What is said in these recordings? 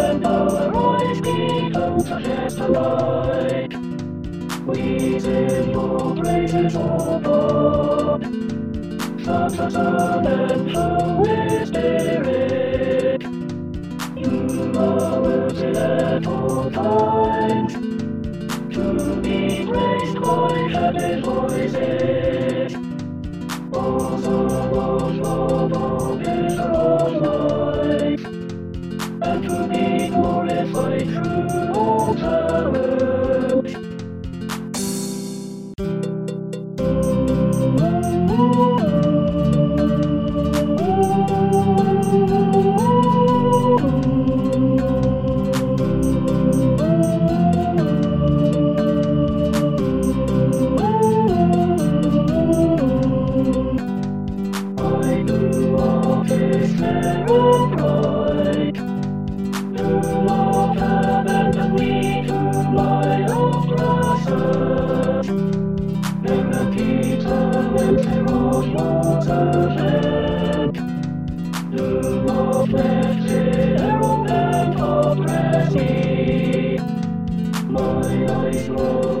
and our eyes gleamed out as the light. We sing your praises, O God. Shout us on and Holy Spirit. You are worthy at all times. To be praised by happy voices. All the world's 所说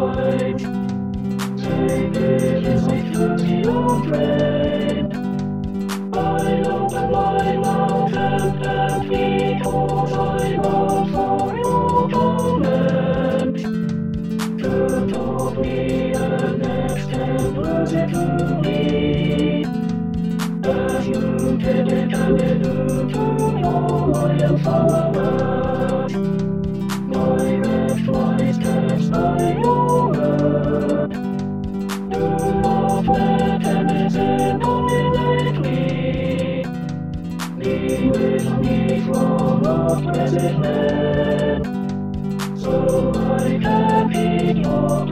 Take it, it's like you with me from the present, so I can be your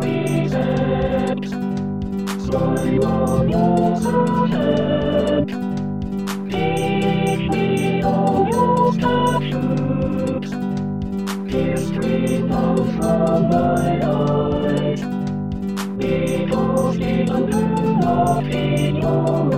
So Slowly on your soft hand, teach me all your statutes. Give straight out from my eyes, because even do not in your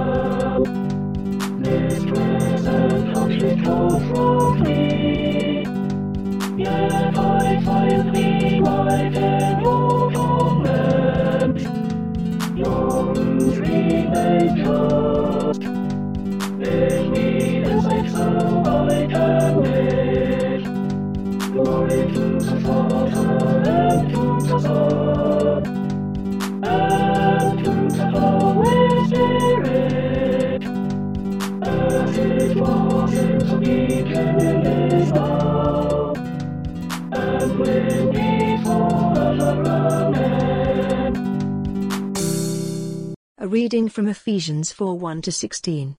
reading from Ephesians 4 1 to 16.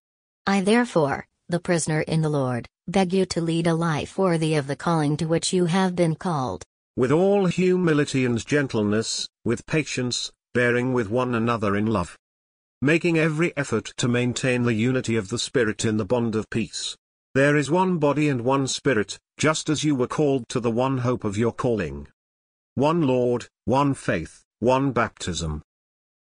I therefore, the prisoner in the Lord, beg you to lead a life worthy of the calling to which you have been called. with all humility and gentleness, with patience, bearing with one another in love. Making every effort to maintain the unity of the Spirit in the bond of peace. There is one body and one Spirit, just as you were called to the one hope of your calling. One Lord, one faith, one baptism.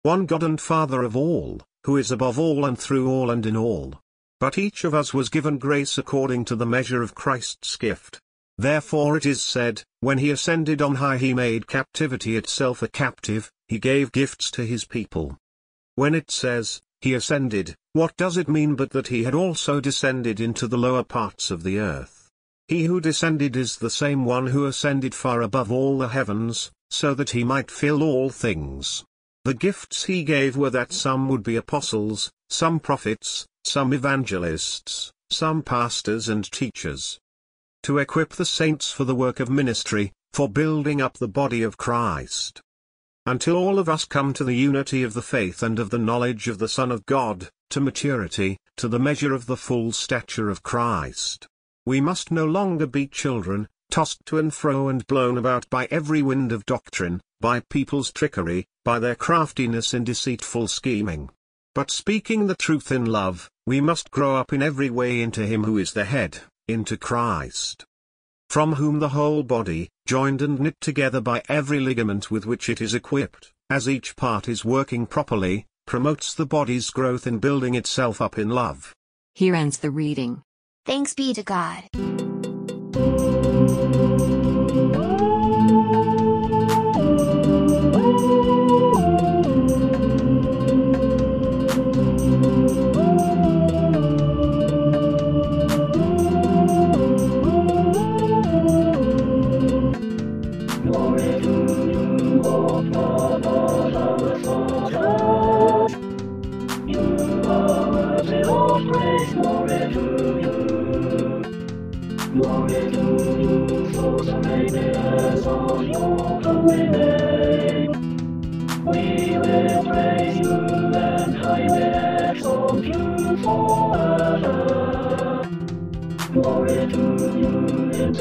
One God and Father of all, who is above all and through all and in all. But each of us was given grace according to the measure of Christ's gift. Therefore it is said, when he ascended on high he made captivity itself a captive, he gave gifts to his people. When it says, he ascended, what does it mean but that he had also descended into the lower parts of the earth? He who descended is the same one who ascended far above all the heavens, so that he might fill all things. The gifts he gave were that some would be apostles, some prophets, some evangelists, some pastors and teachers. To equip the saints for the work of ministry, for building up the body of Christ. Until all of us come to the unity of the faith and of the knowledge of the Son of God, to maturity, to the measure of the full stature of Christ. We must no longer be children, tossed to and fro and blown about by every wind of doctrine, by people's trickery, by their craftiness in deceitful scheming. But speaking the truth in love, we must grow up in every way into Him who is the head, into Christ. From whom the whole body, joined and knit together by every ligament with which it is equipped, as each part is working properly, promotes the body's growth in building itself up in love. Here ends the reading. Thanks be to God.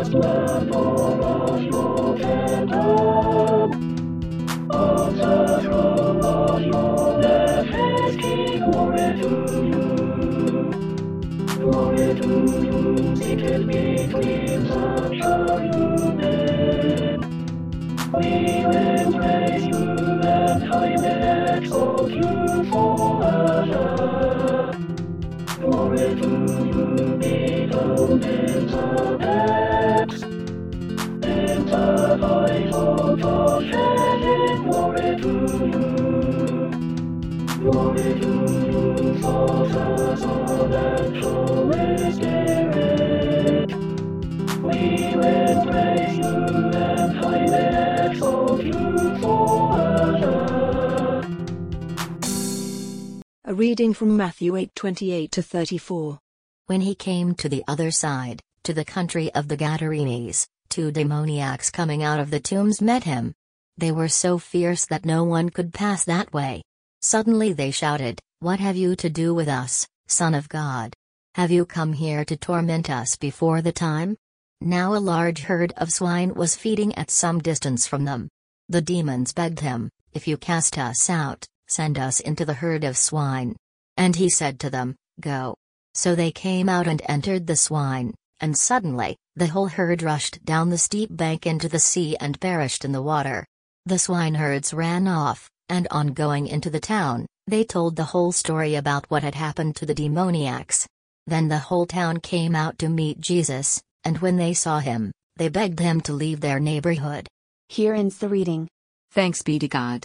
all your your glory to you. Glory to you, seated between such a. We will you and highly you forever. You, be the names of a reading from Matthew 8:28 to 34. When he came to the other side, to the country of the Gadarenes, two demoniacs coming out of the tombs met him. They were so fierce that no one could pass that way. Suddenly they shouted, What have you to do with us, Son of God? Have you come here to torment us before the time? Now a large herd of swine was feeding at some distance from them. The demons begged him, If you cast us out, send us into the herd of swine. And he said to them, Go. So they came out and entered the swine, and suddenly, the whole herd rushed down the steep bank into the sea and perished in the water. The swineherds ran off, and on going into the town, they told the whole story about what had happened to the demoniacs. Then the whole town came out to meet Jesus, and when they saw him, they begged him to leave their neighborhood. Here ends the reading. Thanks be to God.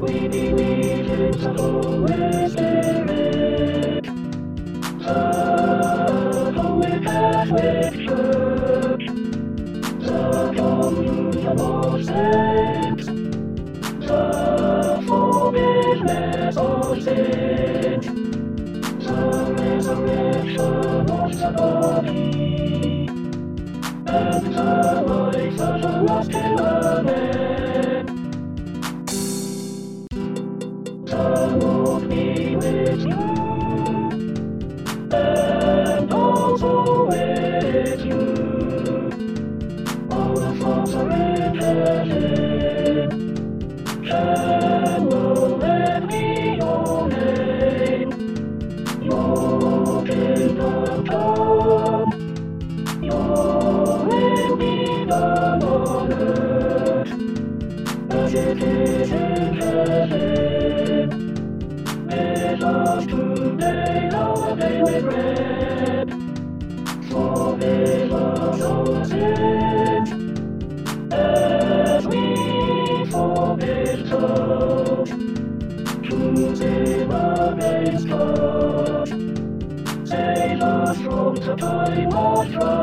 We believe in the Holy Spirit, body, and time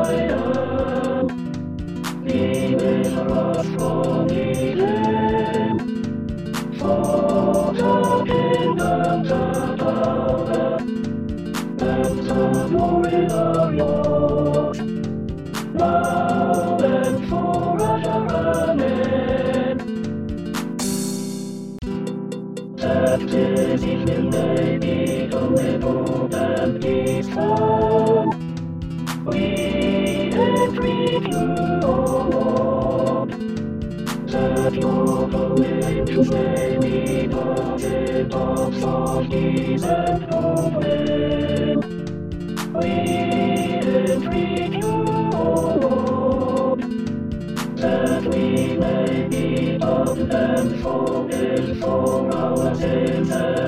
pardoned and forgiven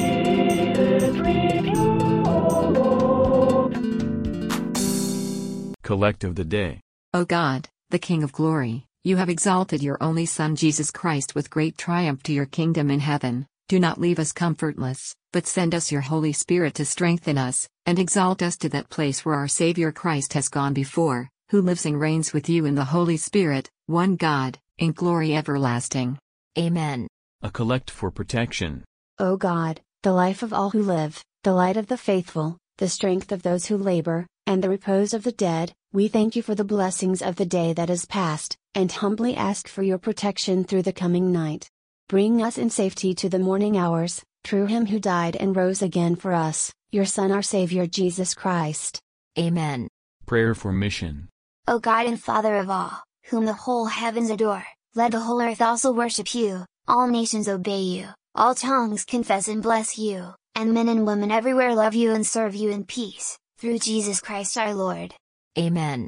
Collect of the Day. O God, the King of glory, you have exalted your only Son Jesus Christ with great triumph to your kingdom in heaven. Do not leave us comfortless, but send us your Holy Spirit to strengthen us, and exalt us to that place where our Savior Christ has gone before, who lives and reigns with you in the Holy Spirit, one God, in glory everlasting. Amen. A collect for protection. O God, the life of all who live, the light of the faithful, the strength of those who labor, and the repose of the dead, we thank you for the blessings of the day that is past, and humbly ask for your protection through the coming night. Bring us in safety to the morning hours, through him who died and rose again for us, your Son our Savior Jesus Christ. Amen. Prayer for mission. O God and Father of all, whom the whole heavens adore, let the whole earth also worship you, all nations obey you, all tongues confess and bless you, and men and women everywhere love you and serve you in peace, through Jesus Christ our Lord. Amen.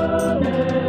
Amém.